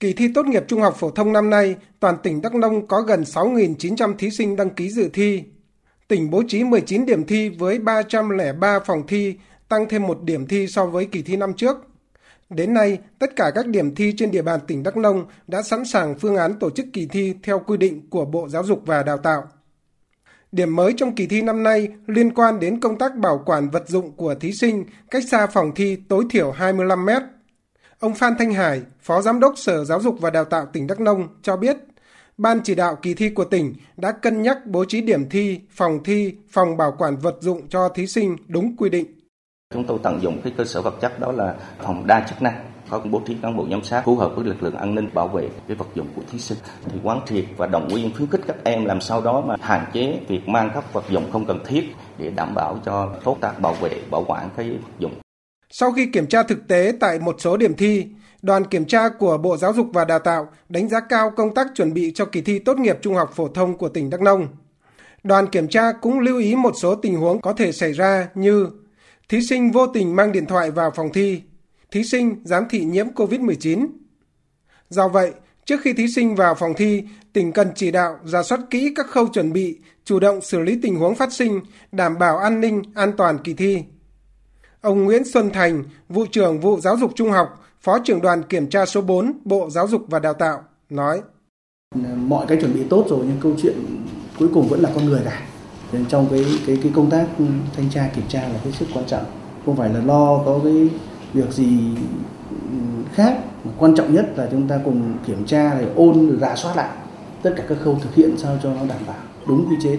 Kỳ thi tốt nghiệp trung học phổ thông năm nay, toàn tỉnh Đắk Nông có gần 6.900 thí sinh đăng ký dự thi. Tỉnh bố trí 19 điểm thi với 303 phòng thi, tăng thêm một điểm thi so với kỳ thi năm trước. Đến nay, tất cả các điểm thi trên địa bàn tỉnh Đắk Nông đã sẵn sàng phương án tổ chức kỳ thi theo quy định của Bộ Giáo dục và Đào tạo. Điểm mới trong kỳ thi năm nay liên quan đến công tác bảo quản vật dụng của thí sinh cách xa phòng thi tối thiểu 25 mét. Ông Phan Thanh Hải, Phó Giám đốc Sở Giáo dục và Đào tạo tỉnh Đắk Nông cho biết, Ban chỉ đạo kỳ thi của tỉnh đã cân nhắc bố trí điểm thi, phòng thi, phòng bảo quản vật dụng cho thí sinh đúng quy định. Chúng tôi tận dụng cái cơ sở vật chất đó là phòng đa chức năng có bố trí cán bộ giám sát phù hợp với lực lượng an ninh bảo vệ cái vật dụng của thí sinh thì quán triệt và động viên khuyến khích các em làm sao đó mà hạn chế việc mang các vật dụng không cần thiết để đảm bảo cho tốt tác bảo vệ bảo quản cái vật dụng sau khi kiểm tra thực tế tại một số điểm thi, đoàn kiểm tra của Bộ Giáo dục và Đào tạo đánh giá cao công tác chuẩn bị cho kỳ thi tốt nghiệp trung học phổ thông của tỉnh Đắk Nông. Đoàn kiểm tra cũng lưu ý một số tình huống có thể xảy ra như thí sinh vô tình mang điện thoại vào phòng thi, thí sinh giám thị nhiễm COVID-19. Do vậy, trước khi thí sinh vào phòng thi, tỉnh cần chỉ đạo ra soát kỹ các khâu chuẩn bị, chủ động xử lý tình huống phát sinh, đảm bảo an ninh, an toàn kỳ thi. Ông Nguyễn Xuân Thành, vụ trưởng vụ giáo dục trung học, phó trưởng đoàn kiểm tra số 4 Bộ Giáo dục và Đào tạo nói: Mọi cái chuẩn bị tốt rồi nhưng câu chuyện cuối cùng vẫn là con người cả. Nên trong cái cái cái công tác thanh tra kiểm tra là hết sức quan trọng. Không phải là lo có cái việc gì khác mà quan trọng nhất là chúng ta cùng kiểm tra để ôn rà soát lại tất cả các khâu thực hiện sao cho nó đảm bảo đúng quy chế